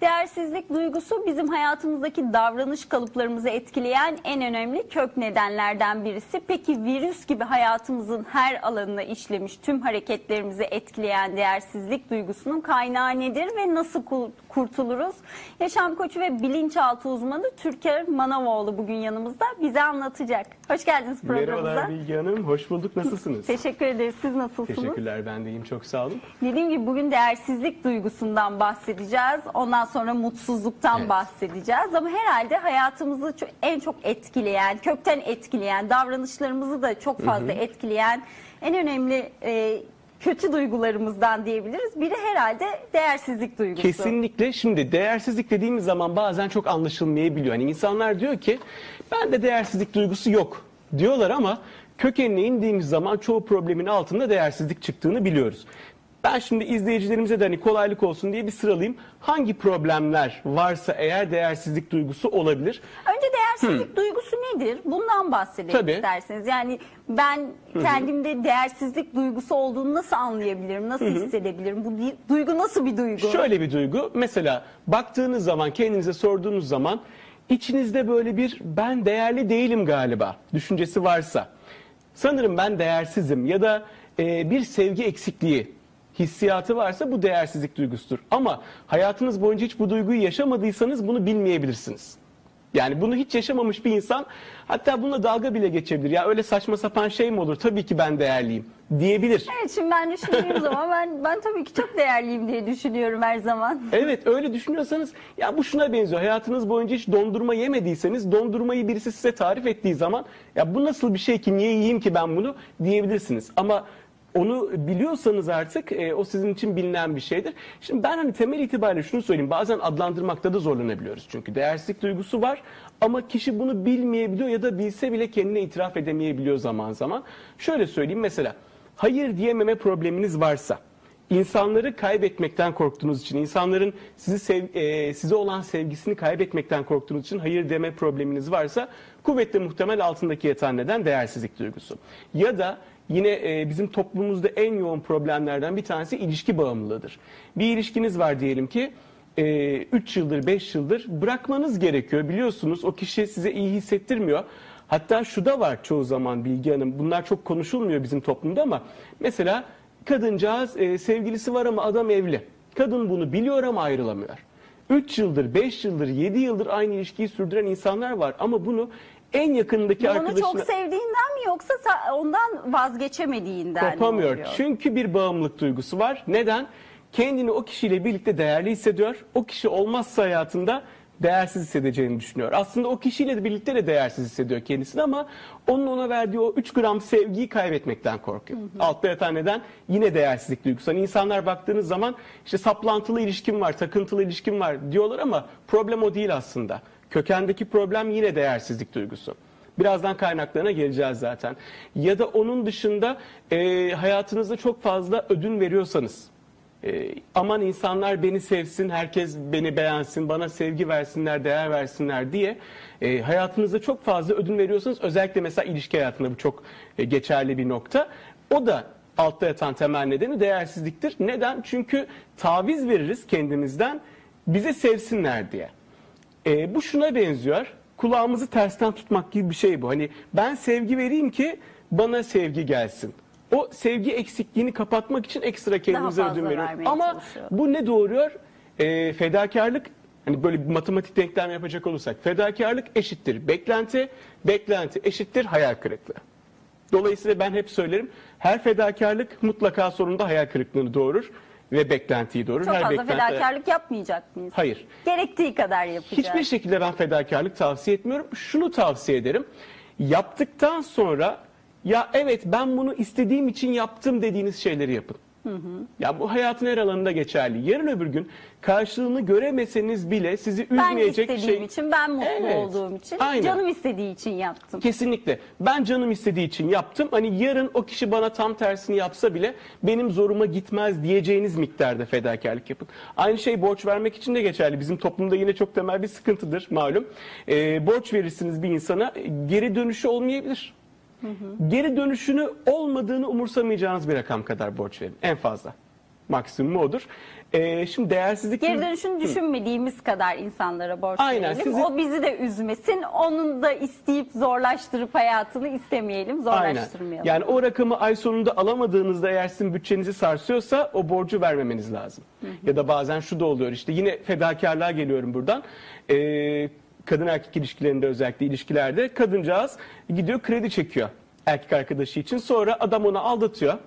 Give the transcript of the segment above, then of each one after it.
Değersizlik duygusu bizim hayatımızdaki davranış kalıplarımızı etkileyen en önemli kök nedenlerden birisi. Peki virüs gibi hayatımızın her alanına işlemiş tüm hareketlerimizi etkileyen değersizlik duygusunun kaynağı nedir ve nasıl kurtuluruz? Yaşam koçu ve bilinçaltı uzmanı Türker Manavoğlu bugün yanımızda bize anlatacak. Hoş geldiniz programımıza. Merhabalar Bilge Hanım, hoş bulduk. Nasılsınız? Teşekkür ederiz. Siz nasılsınız? Teşekkürler, ben de iyiyim. Çok sağ olun. Dediğim gibi bugün değersizlik duygusundan bahsedeceğiz. Ondan sonra mutsuzluktan Evet. bahsedeceğiz. Ama herhalde hayatımızı en çok etkileyen, kökten etkileyen, davranışlarımızı da çok fazla etkileyen en önemli e, kötü duygularımızdan diyebiliriz. Biri herhalde değersizlik duygusu. Kesinlikle. Şimdi değersizlik dediğimiz zaman bazen çok anlaşılmayabiliyor. Hani insanlar diyor ki, bende değersizlik duygusu yok diyorlar ama kökenine indiğimiz zaman çoğu problemin altında değersizlik çıktığını biliyoruz. Ben şimdi izleyicilerimize de hani kolaylık olsun diye bir sıralayayım. Hangi problemler varsa eğer değersizlik duygusu olabilir? Önce değersizlik duygusu nedir? Bundan bahsedelim Tabii. isterseniz. Yani ben kendimde değersizlik duygusu olduğunu nasıl anlayabilirim? Nasıl hissedebilirim? Bu di- duygu nasıl bir duygu? Şöyle bir duygu. Mesela baktığınız zaman kendinize sorduğunuz zaman içinizde böyle bir ben değerli değilim galiba düşüncesi varsa sanırım ben değersizim ya da e, bir sevgi eksikliği hissiyatı varsa bu değersizlik duygusudur. Ama hayatınız boyunca hiç bu duyguyu yaşamadıysanız bunu bilmeyebilirsiniz. Yani bunu hiç yaşamamış bir insan hatta bununla dalga bile geçebilir. Ya öyle saçma sapan şey mi olur? Tabii ki ben değerliyim diyebilir. Evet şimdi ben düşündüğüm zaman ben ben tabii ki çok değerliyim diye düşünüyorum her zaman. Evet öyle düşünüyorsanız ya bu şuna benziyor. Hayatınız boyunca hiç dondurma yemediyseniz dondurmayı birisi size tarif ettiği zaman ya bu nasıl bir şey ki niye yiyeyim ki ben bunu diyebilirsiniz. Ama onu biliyorsanız artık e, o sizin için bilinen bir şeydir. Şimdi ben hani temel itibariyle şunu söyleyeyim. Bazen adlandırmakta da zorlanabiliyoruz. Çünkü değersizlik duygusu var ama kişi bunu bilmeyebiliyor ya da bilse bile kendine itiraf edemeyebiliyor zaman zaman. Şöyle söyleyeyim mesela hayır diyememe probleminiz varsa İnsanları kaybetmekten korktuğunuz için, insanların sizi sev, e, size olan sevgisini kaybetmekten korktuğunuz için hayır deme probleminiz varsa kuvvetle muhtemel altındaki yatan neden değersizlik duygusu. Ya da yine e, bizim toplumumuzda en yoğun problemlerden bir tanesi ilişki bağımlılığıdır. Bir ilişkiniz var diyelim ki 3 yıldır 5 yıldır bırakmanız gerekiyor biliyorsunuz o kişi size iyi hissettirmiyor. Hatta şu da var çoğu zaman Bilgi Hanım bunlar çok konuşulmuyor bizim toplumda ama mesela kadıncağız e, sevgilisi var ama adam evli. Kadın bunu biliyor ama ayrılamıyor. 3 yıldır, 5 yıldır, 7 yıldır aynı ilişkiyi sürdüren insanlar var ama bunu en yakınındaki Onu arkadaşına çok sevdiğinden mi yoksa sa- ondan vazgeçemediğinden mi kopamıyor. Çünkü bir bağımlılık duygusu var. Neden? Kendini o kişiyle birlikte değerli hissediyor. O kişi olmazsa hayatında değersiz hissedeceğini düşünüyor. Aslında o kişiyle de birlikte de değersiz hissediyor kendisini ama onun ona verdiği o 3 gram sevgiyi kaybetmekten korkuyor. Altta yatan neden yine değersizlik duygusu. Hani insanlar baktığınız zaman işte saplantılı ilişkim var, takıntılı ilişkim var diyorlar ama problem o değil aslında. Kökendeki problem yine değersizlik duygusu. Birazdan kaynaklarına geleceğiz zaten. Ya da onun dışında e, hayatınızda çok fazla ödün veriyorsanız, e, aman insanlar beni sevsin, herkes beni beğensin, bana sevgi versinler, değer versinler diye e, hayatınızda çok fazla ödün veriyorsanız, özellikle mesela ilişki hayatında bu çok e, geçerli bir nokta. O da altta yatan temel nedeni değersizliktir. Neden? Çünkü taviz veririz kendimizden bize sevsinler diye. E, bu şuna benziyor. Kulağımızı tersten tutmak gibi bir şey bu. Hani ben sevgi vereyim ki bana sevgi gelsin. O sevgi eksikliğini kapatmak için ekstra kendimize fazla ödün veriyoruz. vermeye Ama çalışıyor. bu ne doğuruyor? E, fedakarlık hani böyle bir matematik denklem yapacak olursak fedakarlık eşittir beklenti, beklenti eşittir hayal kırıklığı. Dolayısıyla ben hep söylerim her fedakarlık mutlaka sonunda hayal kırıklığını doğurur ve beklentiyi doğurur. Çok her fazla beklenti- fedakarlık yapmayacak mıyız? Hayır. Gerektiği kadar yapacağız. Hiçbir şekilde ben fedakarlık tavsiye etmiyorum. Şunu tavsiye ederim. Yaptıktan sonra ya evet ben bunu istediğim için yaptım dediğiniz şeyleri yapın. Ya bu hayatın her alanında geçerli. Yarın öbür gün karşılığını göremeseniz bile sizi ben üzmeyecek istediğim şey. için, ben mutlu Evet, olduğum için, aynen. canım istediği için yaptım. Kesinlikle. Ben canım istediği için yaptım. Hani yarın o kişi bana tam tersini yapsa bile benim zoruma gitmez diyeceğiniz miktarda fedakarlık yapın. Aynı şey borç vermek için de geçerli. Bizim toplumda yine çok temel bir sıkıntıdır malum. Ee, borç verirsiniz bir insana geri dönüşü olmayabilir. Geri dönüşünü olmadığını umursamayacağınız bir rakam kadar borç verin en fazla. Maksimumu odur. Ee, şimdi değersizlik... Geri dönüşünü düşünmediğimiz kadar insanlara borç Aynen, verelim. sizin- O bizi de üzmesin. Onun da isteyip zorlaştırıp hayatını istemeyelim, Aynen. zorlaştırmayalım. Yani o rakamı ay sonunda alamadığınızda eğer sizin bütçenizi sarsıyorsa o borcu vermemeniz lazım. Ya da bazen şu da oluyor işte yine fedakarlığa geliyorum buradan. Ee, kadın erkek ilişkilerinde özellikle ilişkilerde kadıncağız gidiyor kredi çekiyor erkek arkadaşı için. Sonra adam onu aldatıyor.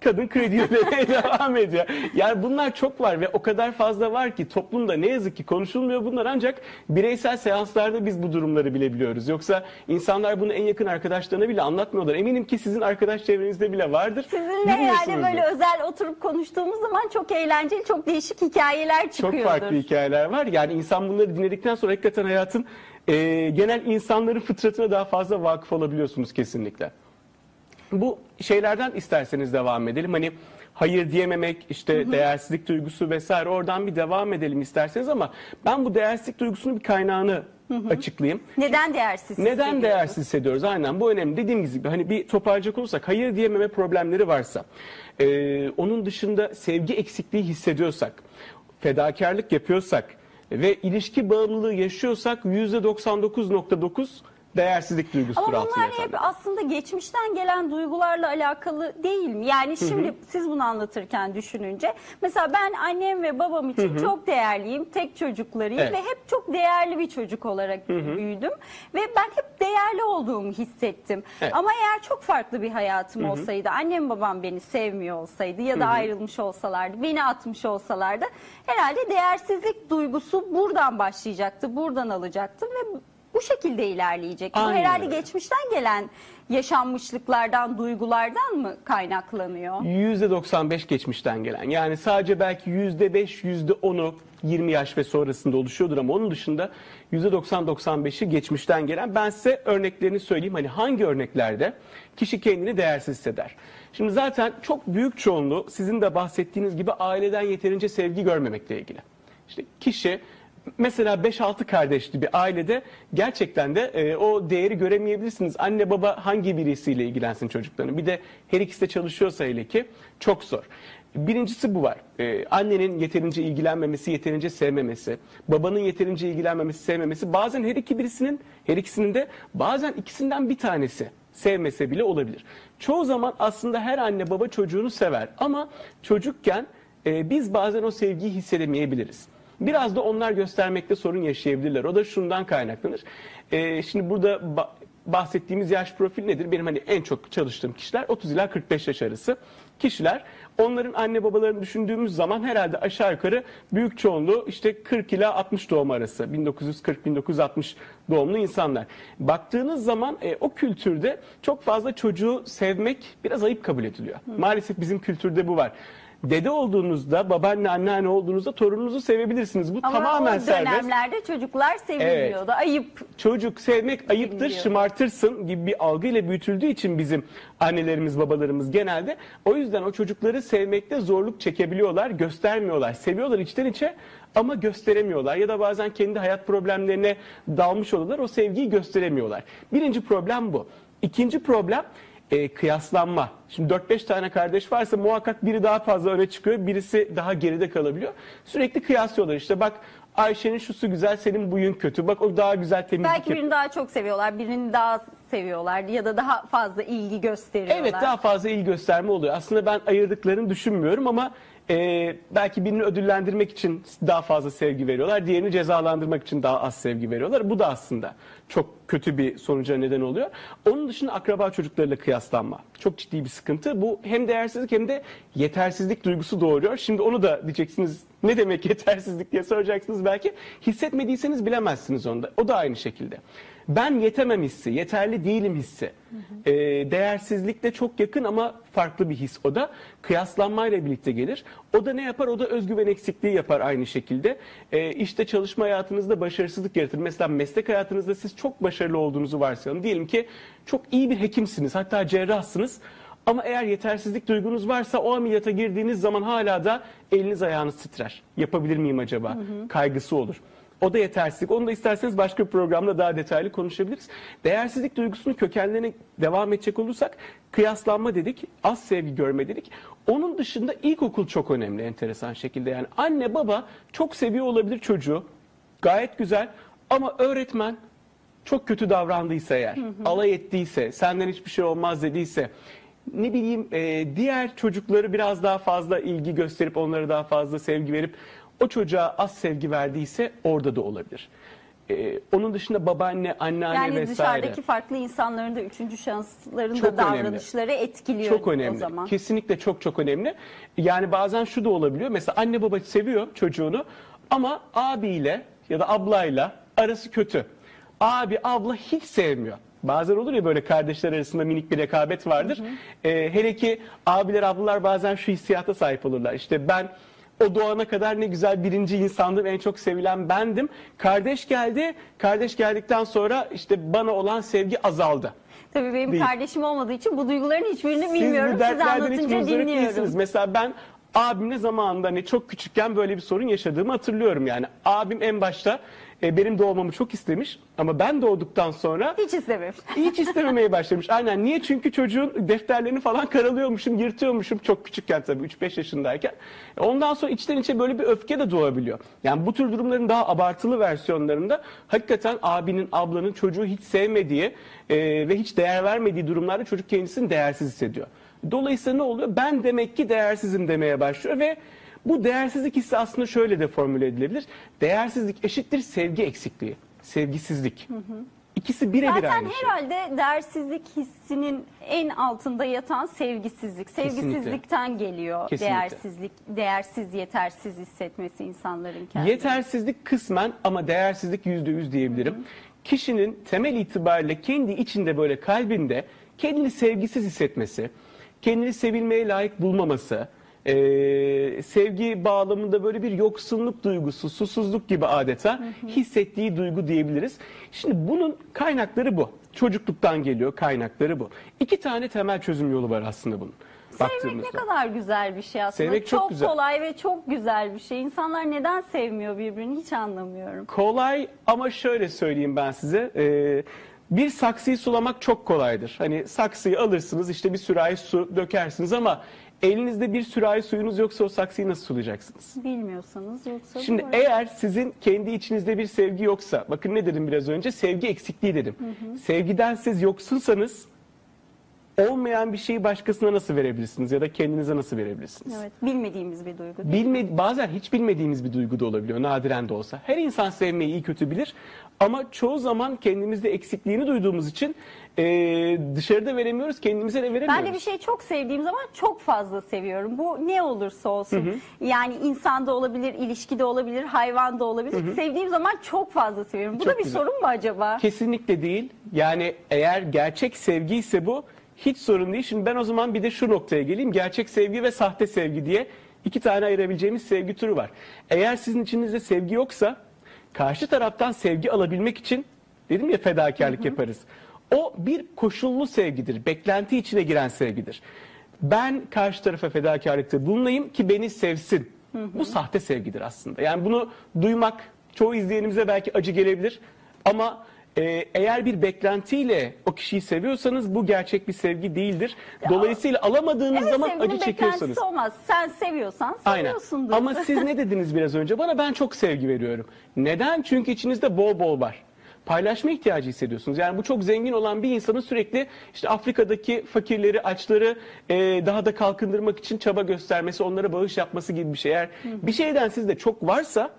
Kadın kredi ödemeye devam ediyor. Yani bunlar çok var ve o kadar fazla var ki toplumda ne yazık ki konuşulmuyor bunlar ancak bireysel seanslarda biz bu durumları bilebiliyoruz. Yoksa insanlar bunu en yakın arkadaşlarına bile anlatmıyorlar. Eminim ki sizin arkadaş çevrenizde bile vardır. Sizinle yani böyle özel oturup konuştuğumuz zaman çok eğlenceli, çok değişik hikayeler Çok çıkıyordur. farklı hikayeler var. Yani insan bunları dinledikten sonra hakikaten hayatın e, genel insanların fıtratına daha fazla vakıf olabiliyorsunuz kesinlikle. Bu şeylerden isterseniz devam edelim. Hani hayır diyememek, işte değersizlik duygusu vesaire oradan bir devam edelim isterseniz ama ben bu değersizlik duygusunun bir kaynağını açıklayayım. Neden değersiz Neden değersiz hissediyoruz? Aynen bu önemli. Dediğim gibi hani bir toparlayacak olursak hayır diyememe problemleri varsa, e, onun dışında sevgi eksikliği hissediyorsak, fedakarlık yapıyorsak ve ilişki bağımlılığı yaşıyorsak %99.9 değersizlik duygusudur Ama bunlar hep aslında geçmişten gelen duygularla alakalı değil mi? Yani şimdi siz bunu anlatırken düşününce mesela ben annem ve babam için çok değerliyim. Tek çocuklarıyım Evet. ve hep çok değerli bir çocuk olarak büyüdüm. Ve ben hep değerli olduğumu hissettim. Evet. Ama eğer çok farklı bir hayatım olsaydı, annem babam beni sevmiyor olsaydı ya da ayrılmış olsalardı, beni atmış olsalardı herhalde değersizlik duygusu buradan başlayacaktı, buradan alacaktım ve bu şekilde ilerleyecekti. Bu Aynen herhalde öyle. geçmişten gelen yaşanmışlıklardan, duygulardan mı kaynaklanıyor? %95 geçmişten gelen. Yani sadece belki %5, %10'u 20 yaş ve sonrasında oluşuyordur ama onun dışında %90-95'i geçmişten gelen. Ben size örneklerini söyleyeyim. Hani hangi örneklerde kişi kendini değersiz hisseder? Şimdi zaten çok büyük çoğunluğu sizin de bahsettiğiniz gibi aileden yeterince sevgi görmemekle ilgili. İşte kişi mesela 5-6 kardeşli bir ailede gerçekten de e, o değeri göremeyebilirsiniz. Anne baba hangi birisiyle ilgilensin çocuklarının? Bir de her ikisi de çalışıyorsa hele ki çok zor. Birincisi bu var. Ee, annenin yeterince ilgilenmemesi, yeterince sevmemesi, babanın yeterince ilgilenmemesi, sevmemesi. Bazen her iki birisinin, her ikisinin de bazen ikisinden bir tanesi sevmese bile olabilir. Çoğu zaman aslında her anne baba çocuğunu sever ama çocukken e, biz bazen o sevgiyi hissedemeyebiliriz. Biraz da onlar göstermekte sorun yaşayabilirler. O da şundan kaynaklanır. Ee, şimdi burada ba- bahsettiğimiz yaş profili nedir? Benim hani en çok çalıştığım kişiler 30 ila 45 yaş arası kişiler. Onların anne babalarını düşündüğümüz zaman herhalde aşağı yukarı büyük çoğunluğu işte 40 ila 60 doğum arası. 1940-1960 doğumlu insanlar. Baktığınız zaman e, o kültürde çok fazla çocuğu sevmek biraz ayıp kabul ediliyor. Maalesef bizim kültürde bu var. Dede olduğunuzda, babaanne, anneanne olduğunuzda torununuzu sevebilirsiniz. Bu Ama tamamen o serbest. dönemlerde çocuklar seviliyordu. Ayıp. Çocuk sevmek ayıptır, Bilmiyorum. şımartırsın gibi bir algıyla büyütüldüğü için bizim annelerimiz, babalarımız genelde o yüzden o çocukları sevmekte zorluk çekebiliyorlar, göstermiyorlar. Seviyorlar içten içe ama gösteremiyorlar ya da bazen kendi hayat problemlerine dalmış oluyorlar. O sevgiyi gösteremiyorlar. Birinci problem bu. İkinci problem e, kıyaslanma. Şimdi 4-5 tane kardeş varsa muhakkak biri daha fazla öne çıkıyor, birisi daha geride kalabiliyor. Sürekli kıyaslıyorlar işte bak Ayşe'nin şusu güzel, senin buyun kötü. Bak o daha güzel temizlik Belki birini daha çok seviyorlar, birini daha seviyorlar ya da daha fazla ilgi gösteriyorlar. Evet daha fazla ilgi gösterme oluyor. Aslında ben ayırdıklarını düşünmüyorum ama e, belki birini ödüllendirmek için daha fazla sevgi veriyorlar. Diğerini cezalandırmak için daha az sevgi veriyorlar. Bu da aslında çok kötü bir sonuca neden oluyor. Onun dışında akraba çocuklarıyla kıyaslanma. Çok ciddi bir sıkıntı. Bu hem değersizlik hem de yetersizlik duygusu doğuruyor. Şimdi onu da diyeceksiniz ne demek yetersizlik diye soracaksınız belki. Hissetmediyseniz bilemezsiniz onu da. O da aynı şekilde. Ben yetemem hissi, yeterli değilim hissi. Ee, değersizlikle çok yakın ama farklı bir his o da. Kıyaslanmayla birlikte gelir. O da ne yapar? O da özgüven eksikliği yapar aynı şekilde. Ee, işte çalışma hayatınızda başarısızlık yaratır. Mesela meslek hayatınızda siz çok başarılı olduğunuzu varsayalım. Diyelim ki çok iyi bir hekimsiniz, hatta cerrahsınız. Ama eğer yetersizlik duygunuz varsa o ameliyata girdiğiniz zaman hala da eliniz ayağınız titrer. Yapabilir miyim acaba? Kaygısı olur. O da yetersizlik. Onu da isterseniz başka bir programda daha detaylı konuşabiliriz. Değersizlik duygusunun kökenlerine devam edecek olursak kıyaslanma dedik, az sevgi görme dedik. Onun dışında ilkokul çok önemli enteresan şekilde. Yani anne baba çok seviyor olabilir çocuğu. Gayet güzel ama öğretmen çok kötü davrandıysa eğer, alay ettiyse, senden hiçbir şey olmaz dediyse, ne bileyim e, diğer çocukları biraz daha fazla ilgi gösterip onlara daha fazla sevgi verip o çocuğa az sevgi verdiyse orada da olabilir. E, onun dışında babaanne, anneanne Yani vesaire. dışarıdaki farklı insanların da üçüncü şansların Çok da önemli. davranışları etkiliyor Çok önemli. o zaman. Kesinlikle çok çok önemli. Yani bazen şu da olabiliyor. Mesela anne baba seviyor çocuğunu ama abiyle ya da ablayla arası kötü. Abi abla hiç sevmiyor. Bazen olur ya böyle kardeşler arasında minik bir rekabet vardır. Ee, hele ki abiler ablalar bazen şu hissiyata sahip olurlar. İşte ben o doğana kadar ne güzel birinci insandım, en çok sevilen bendim. Kardeş geldi, kardeş geldikten sonra işte bana olan sevgi azaldı. Tabii benim Değil. kardeşim olmadığı için bu duyguların hiçbirini bilmiyorum. Siz bu Siz dertlerden hiç anlatınca muzdarip değilsiniz. dinliyorum. Mesela ben abimle zamanında hani çok küçükken böyle bir sorun yaşadığımı hatırlıyorum yani. Abim en başta e, benim doğmamı çok istemiş ama ben doğduktan sonra Hiç istememiş. hiç istememeye başlamış. Aynen. Niye? Çünkü çocuğun defterlerini falan karalıyormuşum, yırtıyormuşum çok küçükken tabii 3-5 yaşındayken. Ondan sonra içten içe böyle bir öfke de doğabiliyor. Yani bu tür durumların daha abartılı versiyonlarında hakikaten abinin, ablanın çocuğu hiç sevmediği e, ve hiç değer vermediği durumlarda çocuk kendisini değersiz hissediyor. Dolayısıyla ne oluyor? Ben demek ki değersizim demeye başlıyor ve bu değersizlik hissi aslında şöyle de formüle edilebilir. Değersizlik eşittir sevgi eksikliği, sevgisizlik. İkisi birebir Zaten aynı şey. herhalde değersizlik hissinin en altında yatan sevgisizlik. Sevgisizlikten geliyor Kesinlikle. değersizlik, değersiz, yetersiz hissetmesi insanların kendini. Yetersizlik kısmen ama değersizlik yüzde yüz diyebilirim. Kişinin temel itibariyle kendi içinde böyle kalbinde kendini sevgisiz hissetmesi, kendini sevilmeye layık bulmaması, eee, sevgi bağlamında böyle bir yoksunluk duygusu, susuzluk gibi adeta hissettiği duygu diyebiliriz. Şimdi bunun kaynakları bu. Çocukluktan geliyor kaynakları bu. İki tane temel çözüm yolu var aslında bunun. Sevmek ne kadar güzel bir şey aslında. Sevmek çok güzel. kolay ve çok güzel bir şey. İnsanlar neden sevmiyor birbirini hiç anlamıyorum. Kolay ama şöyle söyleyeyim ben size. Ee, bir saksıyı sulamak çok kolaydır. Hani saksıyı alırsınız işte bir sürahi su dökersiniz ama elinizde bir sürahi suyunuz yoksa o saksıyı nasıl sulayacaksınız? Bilmiyorsanız yoksa Şimdi doğru. eğer sizin kendi içinizde bir sevgi yoksa, bakın ne dedim biraz önce? Sevgi eksikliği dedim. Sevgiden siz yoksunsanız olmayan bir şeyi başkasına nasıl verebilirsiniz ya da kendinize nasıl verebilirsiniz? Evet, bilmediğimiz bir duygu. değil mi? Bilme, bazen hiç bilmediğimiz bir duygu da olabiliyor nadiren de olsa. Her insan sevmeyi iyi kötü bilir ama çoğu zaman kendimizde eksikliğini duyduğumuz için eee, dışarıda veremiyoruz, kendimize de veremiyoruz. Ben de bir şeyi çok sevdiğim zaman çok fazla seviyorum. Bu ne olursa olsun. Yani insanda olabilir, ilişkide olabilir, hayvanda olabilir. Sevdiğim zaman çok fazla seviyorum. Bu Çok da bir güzel. sorun mu acaba? Kesinlikle değil. Yani eğer gerçek sevgi ise bu hiç sorun değil. Şimdi ben o zaman bir de şu noktaya geleyim. Gerçek sevgi ve sahte sevgi diye iki tane ayırabileceğimiz sevgi türü var. Eğer sizin içinizde sevgi yoksa karşı taraftan sevgi alabilmek için dedim ya fedakarlık yaparız. O bir koşullu sevgidir. Beklenti içine giren sevgidir. Ben karşı tarafa fedakarlıkta bulunayım ki beni sevsin. Bu sahte sevgidir aslında. Yani bunu duymak çoğu izleyenimize belki acı gelebilir. Ama e, eğer bir beklentiyle o kişiyi seviyorsanız bu gerçek bir sevgi değildir. Dolayısıyla alamadığınız Evet zaman sevginin acı çekiyorsunuz. beklentisi olmaz. Sen seviyorsan Aynen. seviyorsundur. Ama siz ne dediniz biraz önce? Bana ben çok sevgi veriyorum. Neden? Çünkü içinizde bol bol var. Paylaşma ihtiyacı hissediyorsunuz. Yani bu çok zengin olan bir insanın sürekli işte Afrika'daki fakirleri, açları e, daha da kalkındırmak için çaba göstermesi, onlara bağış yapması gibi bir şey. Eğer bir şeyden sizde çok varsa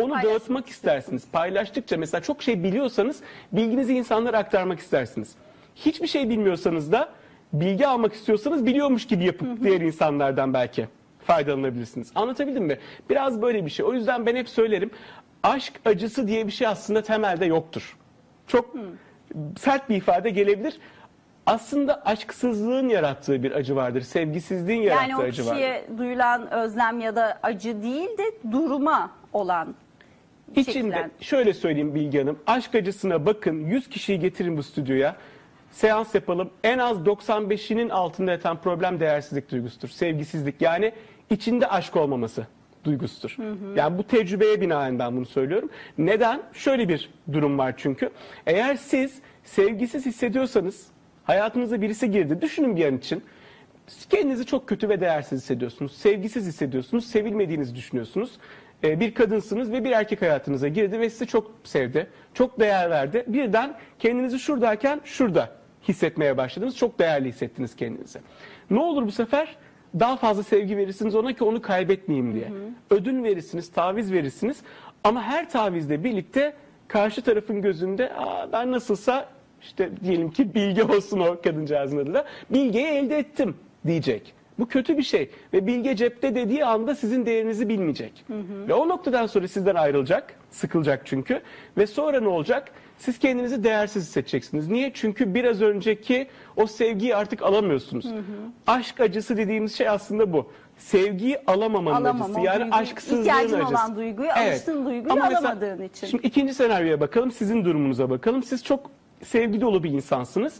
onu dağıtmak istersiniz. Paylaştıkça mesela çok şey biliyorsanız bilginizi insanlara aktarmak istersiniz. Hiçbir şey bilmiyorsanız da bilgi almak istiyorsanız biliyormuş gibi yapıp diğer insanlardan belki faydalanabilirsiniz. Anlatabildim mi? Biraz böyle bir şey. O yüzden ben hep söylerim. Aşk acısı diye bir şey aslında temelde yoktur. Çok sert bir ifade gelebilir. Aslında aşksızlığın yarattığı bir acı vardır. Sevgisizliğin yarattığı yani o acı vardır. kişiye duyulan özlem ya da acı değil de duruma olan İçinde şeklen. şöyle söyleyeyim Bilge Hanım. Aşk acısına bakın 100 kişiyi getirin bu stüdyoya. Seans yapalım. En az 95'inin altında yatan problem değersizlik duygusudur. Sevgisizlik yani içinde aşk olmaması. duygusudur. Yani bu tecrübeye binaen ben bunu söylüyorum. Neden? Şöyle bir durum var çünkü. Eğer siz sevgisiz hissediyorsanız hayatınıza birisi girdi. Düşünün bir an için. Kendinizi çok kötü ve değersiz hissediyorsunuz. Sevgisiz hissediyorsunuz. Sevilmediğinizi düşünüyorsunuz. Ee, Bir kadınsınız ve bir erkek hayatınıza girdi ve sizi çok sevdi. Çok değer verdi. Birden kendinizi şuradayken şurada hissetmeye başladınız. Çok değerli hissettiniz kendinizi. Ne olur bu sefer? Daha fazla sevgi verirsiniz ona ki onu kaybetmeyeyim diye. Ödül verirsiniz, taviz verirsiniz. Ama her tavizle birlikte karşı tarafın gözünde Aa, ben nasılsa işte diyelim ki bilge olsun o kadıncağızın adı da bilgeyi elde ettim diyecek. Bu kötü bir şey ve bilge cepte dediği anda sizin değerinizi bilmeyecek. Ve o noktadan sonra sizden ayrılacak, sıkılacak çünkü ve sonra ne olacak? Siz kendinizi değersiz hissedeceksiniz. Niye? Çünkü biraz önceki o sevgiyi artık alamıyorsunuz. Aşk acısı dediğimiz şey aslında bu. Sevgiyi alamamanın Alamam, acısı. Yani duyguyu, aşksızlığın ihtiyacın acısı. olan duyguyu, alıştığın duyguyu Ama mesela alamadığın için. Şimdi ikinci senaryoya bakalım. Sizin durumunuza bakalım. Siz çok sevgi dolu bir insansınız.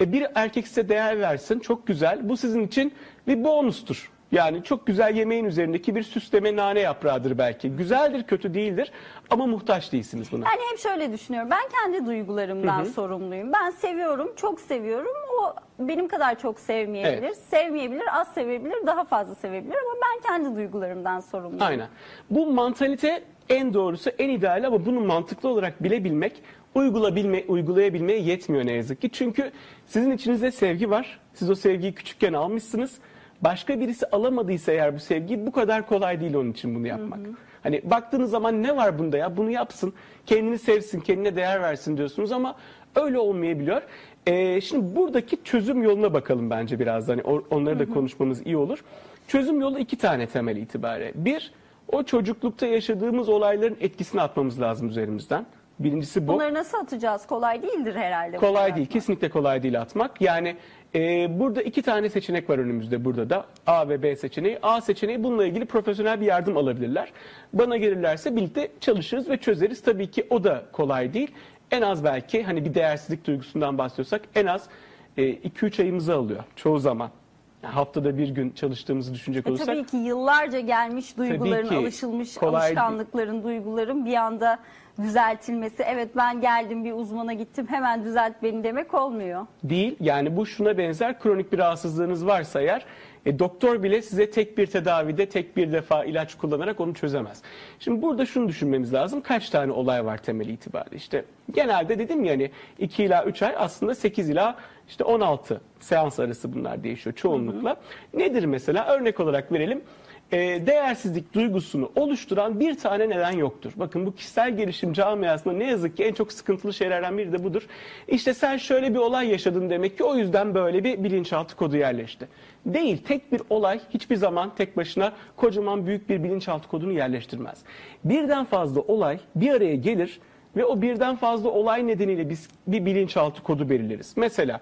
E, bir erkek size değer versin. Çok güzel. Bu sizin için bir bonustur. Yani çok güzel yemeğin üzerindeki bir süsleme nane yaprağıdır belki. Güzeldir, kötü değildir ama muhtaç değilsiniz buna. Yani hep şöyle düşünüyorum. Ben kendi duygularımdan sorumluyum. Ben seviyorum, çok seviyorum. O benim kadar çok sevmeyebilir, Evet. sevmeyebilir, az sevebilir, daha fazla sevebilir ama ben kendi duygularımdan sorumluyum. Aynen. Bu mantalite en doğrusu, en ideali ama bunu mantıklı olarak bilebilmek, uygulayabilme, uygulayabilmeye yetmiyor ne yazık ki. Çünkü sizin içinizde sevgi var. Siz o sevgiyi küçükken almışsınız. Başka birisi alamadıysa eğer bu sevgiyi bu kadar kolay değil onun için bunu yapmak. Hani baktığınız zaman ne var bunda ya bunu yapsın, kendini sevsin, kendine değer versin diyorsunuz ama öyle olmayabiliyor. Ee, şimdi buradaki çözüm yoluna bakalım bence biraz. Hani onları da konuşmamız iyi olur. Çözüm yolu iki tane temel itibariyle. Bir, o çocuklukta yaşadığımız olayların etkisini atmamız lazım üzerimizden. Birincisi bu. Bunları nasıl atacağız? Kolay değildir herhalde. Kolay değil, atmak. kesinlikle kolay değil atmak. Yani e, burada iki tane seçenek var önümüzde burada da. A ve B seçeneği. A seçeneği bununla ilgili profesyonel bir yardım alabilirler. Bana gelirlerse birlikte çalışırız ve çözeriz. Tabii ki o da kolay değil. En az belki hani bir değersizlik duygusundan bahsediyorsak en az 2-3 ayımızı alıyor çoğu zaman. Yani haftada bir gün çalıştığımızı düşünecek E olursak. tabii ki yıllarca gelmiş duyguların, ki. alışılmış alışkanlıkların, duyguların bir anda düzeltilmesi. Evet ben geldim bir uzmana gittim hemen düzelt beni demek olmuyor. değil. Yani bu şuna benzer kronik bir rahatsızlığınız varsa eğer e, doktor bile size tek bir tedavide tek bir defa ilaç kullanarak onu çözemez. Şimdi burada şunu düşünmemiz lazım. Kaç tane olay var temel itibariyle? İşte genelde dedim ya hani 2 ila 3 ay aslında 8 ila işte 16 seans arası bunlar değişiyor çoğunlukla. Nedir mesela? Örnek olarak verelim. E, değersizlik duygusunu oluşturan bir tane neden yoktur. Bakın bu kişisel gelişim camiasında ne yazık ki en çok sıkıntılı şeylerden biri de budur. İşte sen şöyle bir olay yaşadın demek ki o yüzden böyle bir bilinçaltı kodu yerleşti. Değil, tek bir olay hiçbir zaman tek başına kocaman büyük bir bilinçaltı kodunu yerleştirmez. Birden fazla olay bir araya gelir ve o birden fazla olay nedeniyle biz bir bilinçaltı kodu belirleriz. Mesela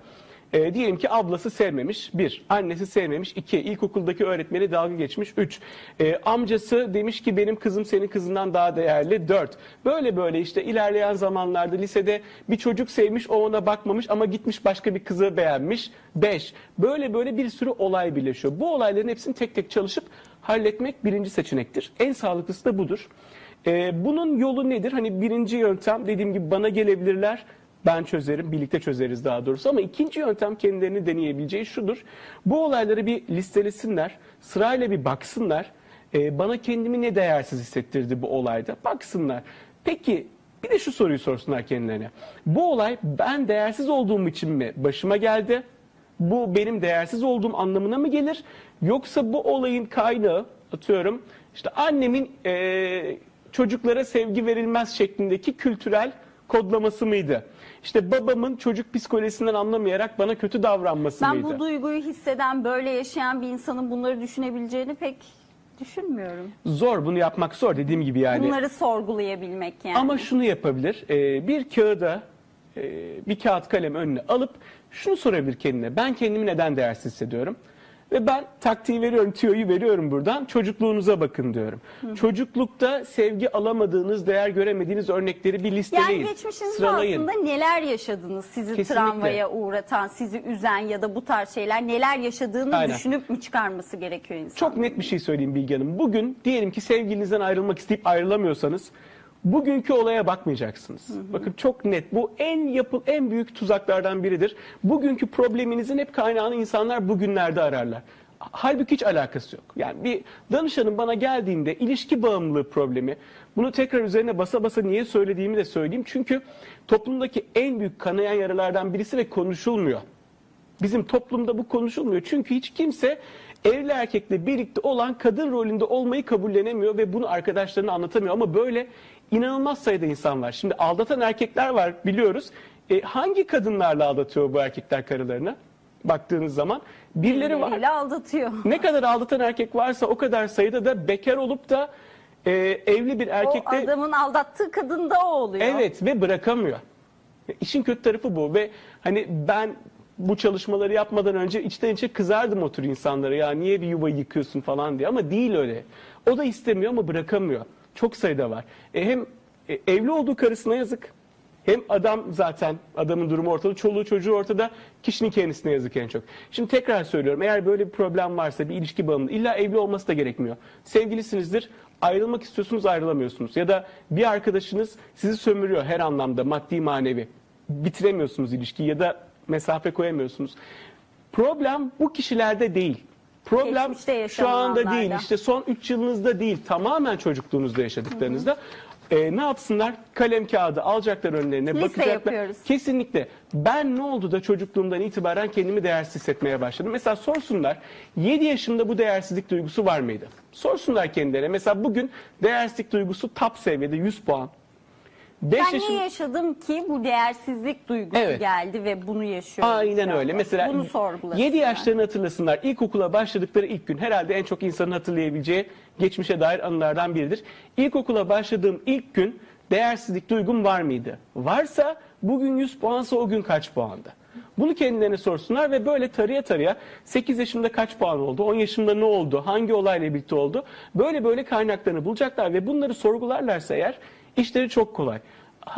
e, diyelim ki ablası sevmemiş. Bir. Annesi sevmemiş. iki. İlkokuldaki öğretmeni dalga geçmiş. Üç. E, amcası demiş ki benim kızım senin kızından daha değerli. Dört. Böyle böyle işte ilerleyen zamanlarda lisede bir çocuk sevmiş o ona bakmamış ama gitmiş başka bir kızı beğenmiş. Beş. Böyle böyle bir sürü olay birleşiyor. Bu olayların hepsini tek tek çalışıp halletmek birinci seçenektir. En sağlıklısı da budur. E, bunun yolu nedir? Hani birinci yöntem dediğim gibi bana gelebilirler. Ben çözerim, birlikte çözeriz daha doğrusu. Ama ikinci yöntem kendilerini deneyebileceği şudur. Bu olayları bir listelesinler, sırayla bir baksınlar. Ee, bana kendimi ne değersiz hissettirdi bu olayda? Baksınlar. Peki bir de şu soruyu sorsunlar kendilerine. Bu olay ben değersiz olduğum için mi başıma geldi? Bu benim değersiz olduğum anlamına mı gelir? Yoksa bu olayın kaynağı atıyorum işte annemin eee, çocuklara sevgi verilmez şeklindeki kültürel kodlaması mıydı? İşte babamın çocuk psikolojisinden anlamayarak bana kötü davranması Ben mıydı? bu duyguyu hisseden, böyle yaşayan bir insanın bunları düşünebileceğini pek düşünmüyorum. Zor bunu yapmak zor dediğim gibi yani. Bunları sorgulayabilmek yani. Ama şunu yapabilir. e, bir kağıda e, bir kağıt kalem önüne alıp şunu sorabilir kendine. Ben kendimi neden değersiz hissediyorum? Ve ben taktiği veriyorum, tüyoyu veriyorum buradan. Çocukluğunuza bakın diyorum. Çocuklukta sevgi alamadığınız, değer göremediğiniz örnekleri bir listeleyin. Yani geçmişinizde Sıralayın. aslında neler yaşadınız sizi Kesinlikle. travmaya uğratan, sizi üzen ya da bu tarz şeyler neler yaşadığını Aynen. düşünüp mü çıkarması gerekiyor insan? Çok net bir şey söyleyeyim Bilge Hanım. Bugün diyelim ki sevgilinizden ayrılmak isteyip ayrılamıyorsanız bugünkü olaya bakmayacaksınız. Bakın çok net. Bu en yapıl en büyük tuzaklardan biridir. Bugünkü probleminizin hep kaynağını insanlar bugünlerde ararlar. Halbuki hiç alakası yok. Yani bir danışanın bana geldiğinde ilişki bağımlılığı problemi, bunu tekrar üzerine basa basa niye söylediğimi de söyleyeyim. Çünkü toplumdaki en büyük kanayan yaralardan birisi ve konuşulmuyor. Bizim toplumda bu konuşulmuyor. Çünkü hiç kimse evli erkekle birlikte olan kadın rolünde olmayı kabullenemiyor ve bunu arkadaşlarına anlatamıyor. Ama böyle inanılmaz sayıda insan var. Şimdi aldatan erkekler var biliyoruz. E, hangi kadınlarla aldatıyor bu erkekler karılarını? Baktığınız zaman birileri var. Birileriyle aldatıyor. Ne kadar aldatan erkek varsa o kadar sayıda da bekar olup da e, evli bir O erkekle adamın aldattığı kadın da o oluyor. Evet ve bırakamıyor. İşin kötü tarafı bu ve hani ben bu çalışmaları yapmadan önce içten içe kızardım o tür insanlara ya niye bir yuvayı yıkıyorsun falan diye ama değil öyle. O da istemiyor ama bırakamıyor. Çok sayıda var. E, hem e, evli olduğu karısına yazık. Hem adam zaten adamın durumu ortada, çoluğu çocuğu ortada, kişinin kendisine yazık en çok. Şimdi tekrar söylüyorum eğer böyle bir problem varsa bir ilişki bağımlılığı illa evli olması da gerekmiyor. Sevgilisinizdir, ayrılmak istiyorsunuz ayrılamıyorsunuz. Ya da bir arkadaşınız sizi sömürüyor her anlamda maddi manevi. Bitiremiyorsunuz ilişkiyi ya da mesafe koyamıyorsunuz. Problem bu kişilerde değil. Problem şu anda değil. İşte son 3 yılınızda değil. Tamamen çocukluğunuzda yaşadıklarınızda. Ee, ne yapsınlar? Kalem kağıdı alacaklar önlerine, Liste bakacaklar. yapıyoruz. Kesinlikle. Ben ne oldu da çocukluğumdan itibaren kendimi değersiz hissetmeye başladım? Mesela sorsunlar 7 yaşımda bu değersizlik duygusu var mıydı? Sorsunlar kendilerine. Mesela bugün değersizlik duygusu top seviyede 100 puan. 5 Ben niye yaşadım ki bu değersizlik duygusu Evet. geldi ve bunu yaşıyorum. Aynen öyle. Mesela bunu sorgulasınlar. 7 yaşlarını hatırlasınlar. İlkokula başladıkları ilk gün herhalde en çok insanın hatırlayabileceği geçmişe dair anılardan biridir. İlkokula başladığım ilk gün değersizlik duygum var mıydı? Varsa bugün 100 puansa o gün kaç puandı? Bunu kendilerine sorsunlar ve böyle tarıya tarıya 8 yaşımda kaç puan oldu, 10 yaşımda ne oldu, hangi olayla birlikte oldu? Böyle böyle kaynaklarını bulacaklar ve bunları sorgularlarsa eğer işleri çok kolay.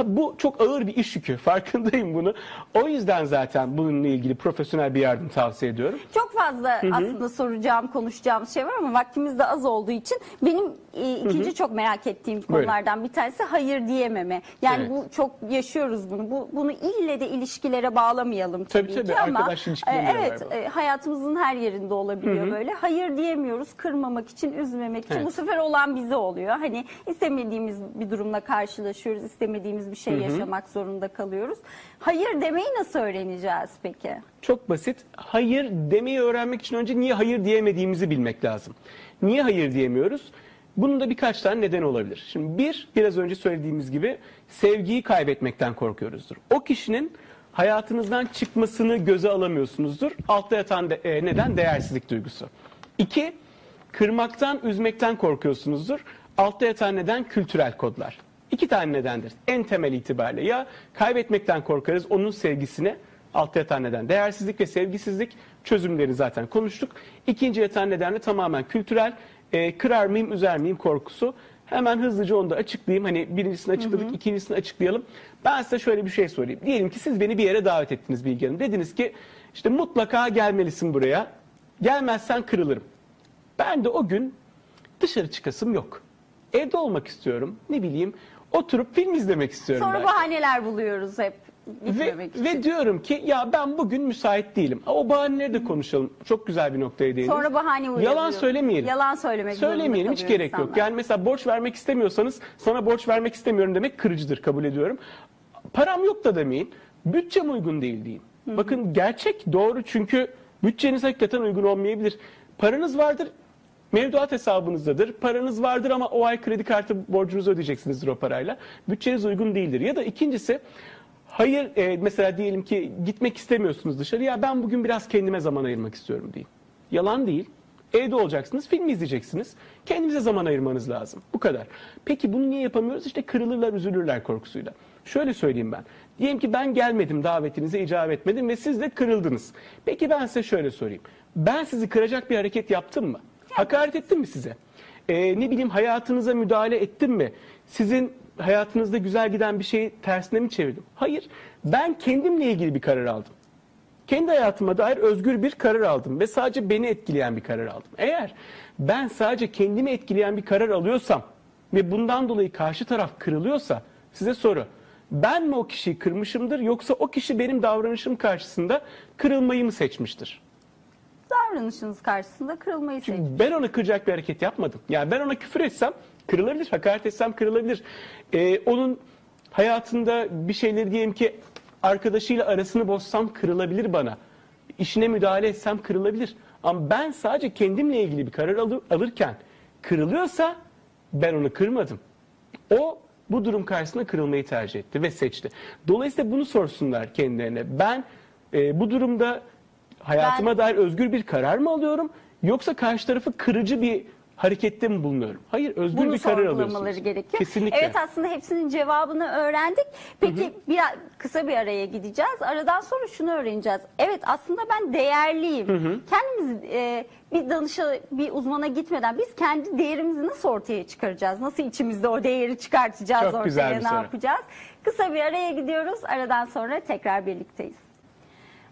Bu çok ağır bir iş yükü. Farkındayım bunu. O yüzden zaten bununla ilgili profesyonel bir yardım tavsiye ediyorum. Çok fazla aslında soracağım, konuşacağım şey var ama vaktimiz de az olduğu için benim e, ikinci çok merak ettiğim Buyurun. konulardan bir tanesi hayır diyememe. Yani Evet. bu çok yaşıyoruz bunu. Bu bunu ille de ilişkilere bağlamayalım tabii, Tabii, tabii. ki ama Arkadaş e, evet e, hayatımızın her yerinde olabiliyor böyle. Hayır diyemiyoruz kırmamak için, üzmemek için. Evet. Bu sefer olan bize oluyor. Hani istemediğimiz bir durumla karşılaşıyoruz, istemediğimiz bir şey yaşamak zorunda kalıyoruz. Hayır demeyi nasıl öğreneceğiz peki? Çok basit. Hayır demeyi öğrenmek için önce niye hayır diyemediğimizi bilmek lazım. Niye hayır diyemiyoruz? Bunun da birkaç tane neden olabilir. Şimdi bir, biraz önce söylediğimiz gibi sevgiyi kaybetmekten korkuyoruzdur. O kişinin hayatınızdan çıkmasını göze alamıyorsunuzdur. Altta yatan de- e, neden değersizlik duygusu. İki, kırmaktan, üzmekten korkuyorsunuzdur. Altta yatan neden kültürel kodlar. İki tane nedendir. En temel itibariyle ya kaybetmekten korkarız onun sevgisine altta yatan neden değersizlik ve sevgisizlik çözümleri zaten konuştuk. İkinci yatan neden de tamamen kültürel e, kırar mıyım üzer miyim korkusu. Hemen hızlıca onu da açıklayayım. Hani birincisini açıkladık, ikincisini açıklayalım. Ben size şöyle bir şey sorayım. Diyelim ki siz beni bir yere davet ettiniz Bilge Hanım. Dediniz ki işte mutlaka gelmelisin buraya. Gelmezsen kırılırım. Ben de o gün dışarı çıkasım yok. Evde olmak istiyorum. Ne bileyim oturup film izlemek istiyorum. Sonra belki. bahaneler buluyoruz hep Ve, için. ve diyorum ki ya ben bugün müsait değilim. O bahaneleri de konuşalım. Çok güzel bir noktaya değindiniz. Sonra bahane uyarıyor. Yalan söylemeyelim. Yalan söylemek Söylemeyelim hiç gerek yok. insanlar. Yani mesela borç vermek istemiyorsanız sana borç vermek istemiyorum demek kırıcıdır kabul ediyorum. Param yok da demeyin. Bütçem uygun değil deyin. Bakın gerçek doğru çünkü bütçeniz hakikaten uygun olmayabilir. Paranız vardır Mevduat hesabınızdadır. Paranız vardır ama o ay kredi kartı borcunuzu ödeyeceksinizdir o parayla. Bütçeniz uygun değildir. Ya da ikincisi hayır e, mesela diyelim ki gitmek istemiyorsunuz dışarı. Ya ben bugün biraz kendime zaman ayırmak istiyorum deyin. Yalan değil. Evde olacaksınız, film izleyeceksiniz. Kendinize zaman ayırmanız lazım. Bu kadar. Peki bunu niye yapamıyoruz? İşte kırılırlar, üzülürler korkusuyla. Şöyle söyleyeyim ben. Diyelim ki ben gelmedim davetinize icap etmedim ve siz de kırıldınız. Peki ben size şöyle sorayım. Ben sizi kıracak bir hareket yaptım mı? Hakaret ettim mi size? Ee, ne bileyim hayatınıza müdahale ettim mi? Sizin hayatınızda güzel giden bir şeyi tersine mi çevirdim? Hayır. Ben kendimle ilgili bir karar aldım. Kendi hayatıma dair özgür bir karar aldım ve sadece beni etkileyen bir karar aldım. Eğer ben sadece kendimi etkileyen bir karar alıyorsam ve bundan dolayı karşı taraf kırılıyorsa size soru. Ben mi o kişiyi kırmışımdır yoksa o kişi benim davranışım karşısında kırılmayı mı seçmiştir? Davranışınız karşısında kırılmayı seçin. Ben ona kıracak bir hareket yapmadım. Yani ben ona küfür etsem kırılabilir, hakaret etsem kırılabilir. Ee, onun hayatında bir şeyleri diyelim ki arkadaşıyla arasını bozsam kırılabilir bana. İşine müdahale etsem kırılabilir. Ama ben sadece kendimle ilgili bir karar alır, alırken kırılıyorsa ben onu kırmadım. O bu durum karşısında kırılmayı tercih etti ve seçti. Dolayısıyla bunu sorsunlar kendilerine. Ben e, bu durumda hayatıma Ben- dair özgür bir karar mı alıyorum yoksa karşı tarafı kırıcı bir harekette mi bulunuyorum? Hayır, özgür Bunu bir karar alıyorsunuz. gerekiyor. Kesinlikle. Evet aslında hepsinin cevabını öğrendik. Peki bir kısa bir araya gideceğiz. Aradan sonra şunu öğreneceğiz. Evet aslında ben değerliyim. Kendimiz e, bir danışa bir uzmana gitmeden biz kendi değerimizi nasıl ortaya çıkaracağız? Nasıl içimizde o değeri çıkartacağız Çok ortaya ne soru. yapacağız? Kısa bir araya gidiyoruz. Aradan sonra tekrar birlikteyiz.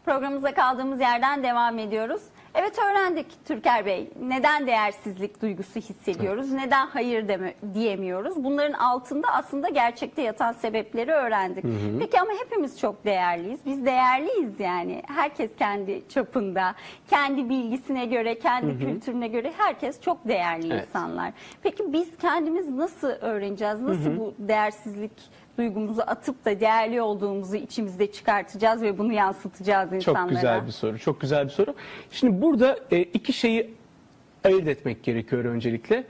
Programımıza kaldığımız yerden devam ediyoruz. Evet öğrendik Türker Bey. Neden değersizlik duygusu hissediyoruz? Neden hayır deme, diyemiyoruz? Bunların altında aslında gerçekte yatan sebepleri öğrendik. Peki ama hepimiz çok değerliyiz. Biz değerliyiz yani. Herkes kendi çapında, kendi bilgisine göre, kendi kültürüne göre herkes çok değerli Evet. insanlar. Peki biz kendimiz nasıl öğreneceğiz? Nasıl bu değersizlik duygumuzu atıp da değerli olduğumuzu içimizde çıkartacağız ve bunu yansıtacağız insanlara. Çok güzel bir soru. Çok güzel bir soru. Şimdi burada e, iki şeyi ayırt etmek gerekiyor öncelikle.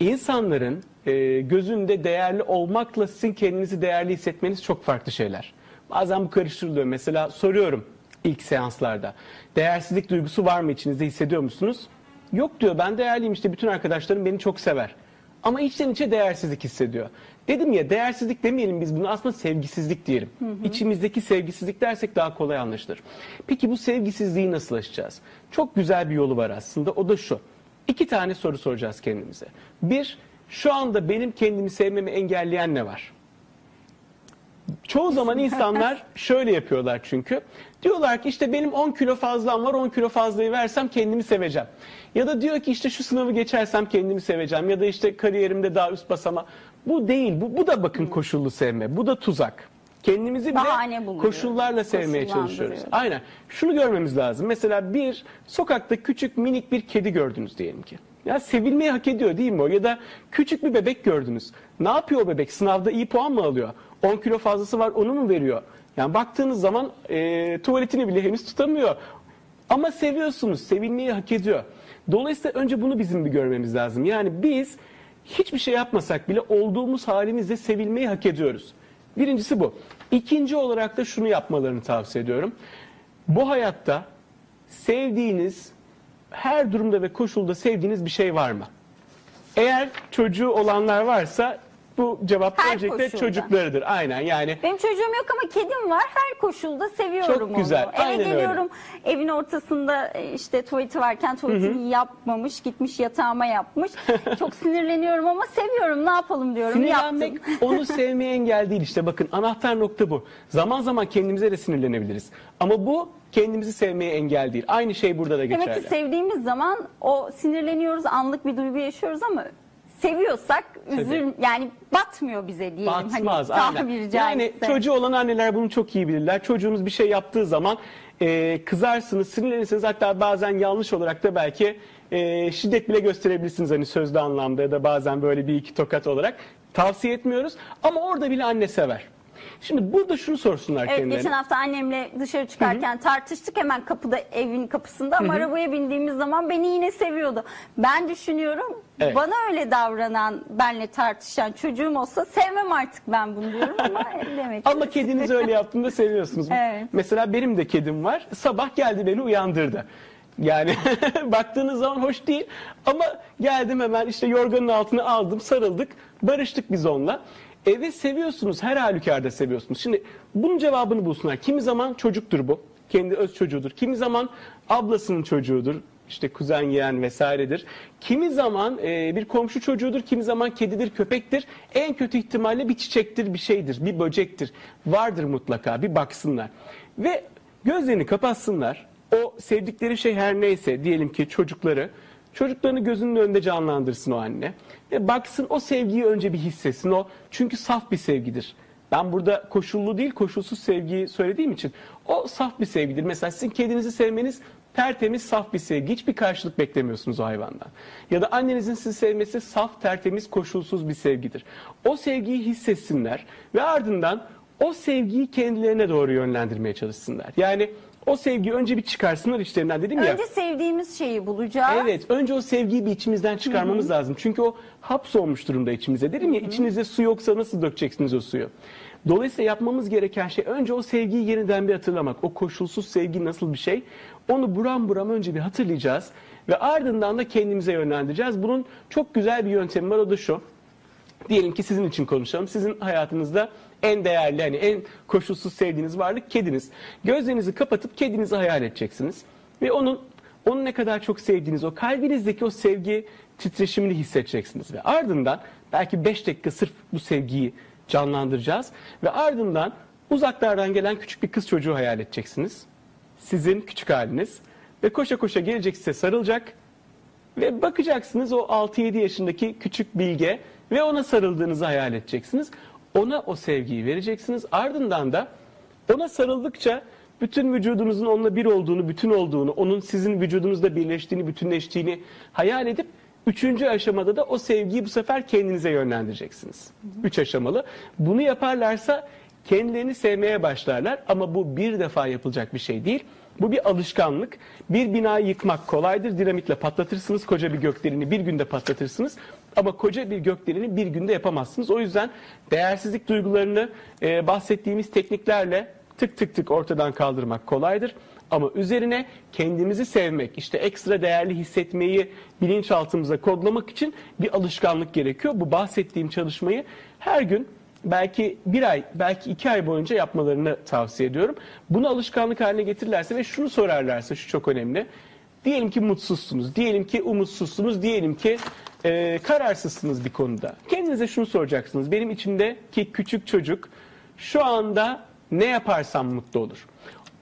İnsanların e, gözünde değerli olmakla sizin kendinizi değerli hissetmeniz çok farklı şeyler. Bazen bu karıştırılıyor. Mesela soruyorum ilk seanslarda. Değersizlik duygusu var mı içinizde hissediyor musunuz? Yok diyor ben değerliyim işte bütün arkadaşlarım beni çok sever. Ama içten içe değersizlik hissediyor. Dedim ya değersizlik demeyelim biz bunu aslında sevgisizlik diyelim. İçimizdeki sevgisizlik dersek daha kolay anlaşılır. Peki bu sevgisizliği nasıl aşacağız? Çok güzel bir yolu var aslında o da şu. İki tane soru soracağız kendimize. Bir, şu anda benim kendimi sevmemi engelleyen ne var? Çoğu zaman insanlar şöyle yapıyorlar çünkü. Diyorlar ki işte benim 10 kilo fazlam var 10 kilo fazlayı versem kendimi seveceğim. Ya da diyor ki işte şu sınavı geçersem kendimi seveceğim. Ya da işte kariyerimde daha üst basama. Bu değil. Bu, bu da bakın koşullu sevme. Bu da tuzak. Kendimizi Bahane koşullarla sevmeye çalışıyoruz. Aynen. Şunu görmemiz lazım. Mesela bir sokakta küçük minik bir kedi gördünüz diyelim ki. Ya sevilmeyi hak ediyor değil mi o? Ya da küçük bir bebek gördünüz. Ne yapıyor o bebek? Sınavda iyi puan mı alıyor? 10 kilo fazlası var onu mu veriyor? Yani baktığınız zaman e, tuvaletini bile henüz tutamıyor. Ama seviyorsunuz. Sevilmeyi hak ediyor. Dolayısıyla önce bunu bizim bir görmemiz lazım. Yani biz hiçbir şey yapmasak bile olduğumuz halimizle sevilmeyi hak ediyoruz. Birincisi bu. İkinci olarak da şunu yapmalarını tavsiye ediyorum. Bu hayatta sevdiğiniz, her durumda ve koşulda sevdiğiniz bir şey var mı? Eğer çocuğu olanlar varsa bu cevap Her öncelikle koşulda. çocuklarıdır. Aynen yani Benim çocuğum yok ama kedim var. Her koşulda seviyorum Çok güzel, onu. Eve aynen öyle. geliyorum. Evin ortasında e, işte tuvaleti varken tuvaletini yapmamış. Gitmiş yatağıma yapmış. Çok sinirleniyorum ama seviyorum. Ne yapalım diyorum. Sinirlenmek Yaptım. onu sevmeye engel değil işte bakın anahtar nokta bu. Zaman zaman kendimize de sinirlenebiliriz. Ama bu kendimizi sevmeye engel değil. Aynı şey burada da geçerli. Demek ki sevdiğimiz zaman o sinirleniyoruz. Anlık bir duygu yaşıyoruz ama seviyorsak üzül yani batmıyor bize diyelim. Batmaz hani, tabiri Yani caizse. çocuğu olan anneler bunu çok iyi bilirler. Çocuğunuz bir şey yaptığı zaman e, kızarsınız, sinirlenirsiniz. Hatta bazen yanlış olarak da belki e, şiddet bile gösterebilirsiniz hani sözlü anlamda ya da bazen böyle bir iki tokat olarak. Tavsiye etmiyoruz ama orada bile anne sever. Şimdi burada şunu sorsunlar Evet kendilerine. geçen hafta annemle dışarı çıkarken tartıştık hemen kapıda evin kapısında ama arabaya bindiğimiz zaman beni yine seviyordu. Ben düşünüyorum Evet. bana öyle davranan benle tartışan çocuğum olsa sevmem artık ben bunu diyorum ama demek ki. Ama kediniz öyle yaptığında seviyorsunuz. Evet. Mesela benim de kedim var. Sabah geldi beni uyandırdı. Yani baktığınız zaman hoş değil ama geldim hemen işte yorganın altına aldım, sarıldık, barıştık biz onunla. E ve seviyorsunuz, her halükarda seviyorsunuz. Şimdi bunun cevabını bulsunlar. Kimi zaman çocuktur bu, kendi öz çocuğudur. Kimi zaman ablasının çocuğudur, işte kuzen yeğen vesairedir. Kimi zaman e, bir komşu çocuğudur, kimi zaman kedidir, köpektir. En kötü ihtimalle bir çiçektir, bir şeydir, bir böcektir. Vardır mutlaka, bir baksınlar. Ve gözlerini kapatsınlar. O sevdikleri şey her neyse, diyelim ki çocukları, çocuklarını gözünün önünde canlandırsın o anne. Ve baksın o sevgiyi önce bir hissetsin o. Çünkü saf bir sevgidir. Ben burada koşullu değil koşulsuz sevgiyi söylediğim için o saf bir sevgidir. Mesela sizin kedinizi sevmeniz tertemiz saf bir sevgi. Hiçbir karşılık beklemiyorsunuz o hayvandan. Ya da annenizin sizi sevmesi saf, tertemiz, koşulsuz bir sevgidir. O sevgiyi hissetsinler ve ardından o sevgiyi kendilerine doğru yönlendirmeye çalışsınlar. Yani o sevgiyi önce bir çıkarsınlar içlerinden dedim ya. Önce sevdiğimiz şeyi bulacağız. Evet, önce o sevgiyi bir içimizden çıkarmamız lazım. Çünkü o hapsolmuş durumda içimize. Dedim ya içinizde su yoksa nasıl dökeceksiniz o suyu? Dolayısıyla yapmamız gereken şey önce o sevgiyi yeniden bir hatırlamak. O koşulsuz sevgi nasıl bir şey? Onu buram buram önce bir hatırlayacağız ve ardından da kendimize yönlendireceğiz. Bunun çok güzel bir yöntemi var o da şu. Diyelim ki sizin için konuşalım. Sizin hayatınızda en değerli, hani en koşulsuz sevdiğiniz varlık kediniz. Gözlerinizi kapatıp kedinizi hayal edeceksiniz. Ve onun onu ne kadar çok sevdiğiniz, o kalbinizdeki o sevgi titreşimini hissedeceksiniz. Ve ardından belki 5 dakika sırf bu sevgiyi canlandıracağız. Ve ardından uzaklardan gelen küçük bir kız çocuğu hayal edeceksiniz. Sizin küçük haliniz. Ve koşa koşa gelecek size sarılacak. Ve bakacaksınız o 6-7 yaşındaki küçük bilge ve ona sarıldığınızı hayal edeceksiniz. Ona o sevgiyi vereceksiniz. Ardından da ona sarıldıkça bütün vücudunuzun onunla bir olduğunu, bütün olduğunu, onun sizin vücudunuzda birleştiğini, bütünleştiğini hayal edip üçüncü aşamada da o sevgiyi bu sefer kendinize yönlendireceksiniz. Üç aşamalı. Bunu yaparlarsa kendilerini sevmeye başlarlar ama bu bir defa yapılacak bir şey değil. Bu bir alışkanlık. Bir binayı yıkmak kolaydır. Dinamitle patlatırsınız. Koca bir gökdeleni bir günde patlatırsınız. Ama koca bir gökdeleni bir günde yapamazsınız. O yüzden değersizlik duygularını e, bahsettiğimiz tekniklerle tık tık tık ortadan kaldırmak kolaydır. Ama üzerine kendimizi sevmek, işte ekstra değerli hissetmeyi bilinçaltımıza kodlamak için bir alışkanlık gerekiyor. Bu bahsettiğim çalışmayı her gün belki bir ay, belki iki ay boyunca yapmalarını tavsiye ediyorum. Bunu alışkanlık haline getirirlerse ve şunu sorarlarsa, şu çok önemli. Diyelim ki mutsuzsunuz, diyelim ki umutsuzsunuz, diyelim ki e, kararsızsınız bir konuda. Kendinize şunu soracaksınız. Benim içimdeki küçük çocuk şu anda ne yaparsam mutlu olur.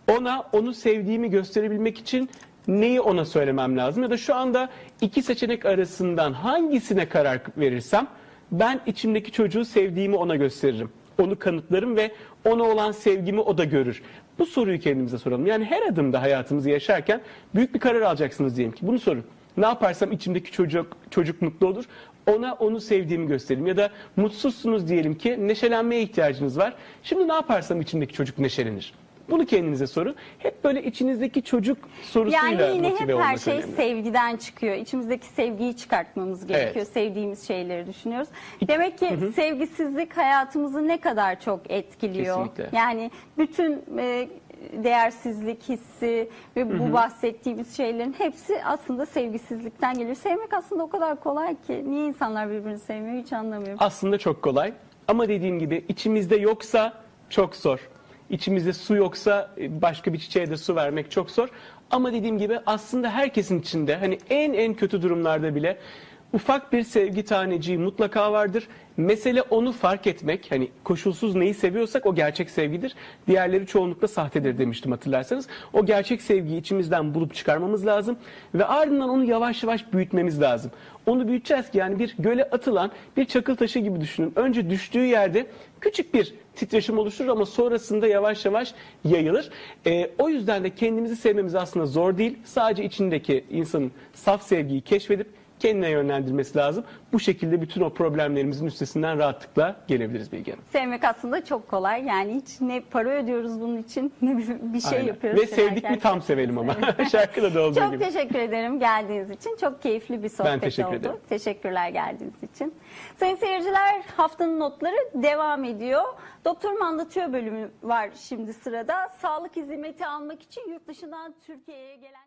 Ona onu sevdiğimi gösterebilmek için neyi ona söylemem lazım ya da şu anda iki seçenek arasından hangisine karar verirsem ben içimdeki çocuğu sevdiğimi ona gösteririm. Onu kanıtlarım ve ona olan sevgimi o da görür. Bu soruyu kendimize soralım. Yani her adımda hayatımızı yaşarken büyük bir karar alacaksınız diyelim ki. Bunu sorun. Ne yaparsam içimdeki çocuk çocuk mutlu olur. Ona onu sevdiğimi göstereyim. Ya da mutsuzsunuz diyelim ki neşelenmeye ihtiyacınız var. Şimdi ne yaparsam içimdeki çocuk neşelenir. Bunu kendinize sorun. Hep böyle içinizdeki çocuk sorusuyla Yani yine hep motive her olmak şey önemli. sevgiden çıkıyor. İçimizdeki sevgiyi çıkartmağımız gerekiyor. Evet. Sevdiğimiz şeyleri düşünüyoruz. Demek ki sevgisizlik hayatımızı ne kadar çok etkiliyor. Kesinlikle. Yani bütün e, değersizlik hissi ve bu bahsettiğimiz şeylerin hepsi aslında sevgisizlikten geliyor. Sevmek aslında o kadar kolay ki. Niye insanlar birbirini sevmiyor hiç anlamıyorum. Aslında çok kolay. Ama dediğim gibi içimizde yoksa çok zor. İçimizde su yoksa e, başka bir çiçeğe de su vermek çok zor. Ama dediğim gibi aslında herkesin içinde hani en en kötü durumlarda bile ufak bir sevgi taneciği mutlaka vardır. Mesele onu fark etmek. Hani koşulsuz neyi seviyorsak o gerçek sevgidir. Diğerleri çoğunlukla sahtedir demiştim hatırlarsanız. O gerçek sevgiyi içimizden bulup çıkarmamız lazım ve ardından onu yavaş yavaş büyütmemiz lazım. Onu büyüteceğiz ki yani bir göle atılan bir çakıl taşı gibi düşünün. Önce düştüğü yerde küçük bir titreşim oluşturur ama sonrasında yavaş yavaş yayılır. Ee, o yüzden de kendimizi sevmemiz aslında zor değil. Sadece içindeki insanın saf sevgiyi keşfedip kendine yönlendirmesi lazım. Bu şekilde bütün o problemlerimizin üstesinden rahatlıkla gelebiliriz Bilge Hanım. Sevmek aslında çok kolay. Yani hiç ne para ödüyoruz bunun için ne bir, bir şey Aynen. yapıyoruz. Ve sevdik mi tam çok sevelim ama. Şarkıda da olduğu Çok gibi. teşekkür ederim geldiğiniz için. Çok keyifli bir sohbet teşekkür oldu. ederim. Teşekkürler geldiğiniz için. Sayın seyirciler haftanın notları devam ediyor. Doktorum Anlatıyor bölümü var şimdi sırada. Sağlık hizmeti almak için yurt dışından Türkiye'ye gelen...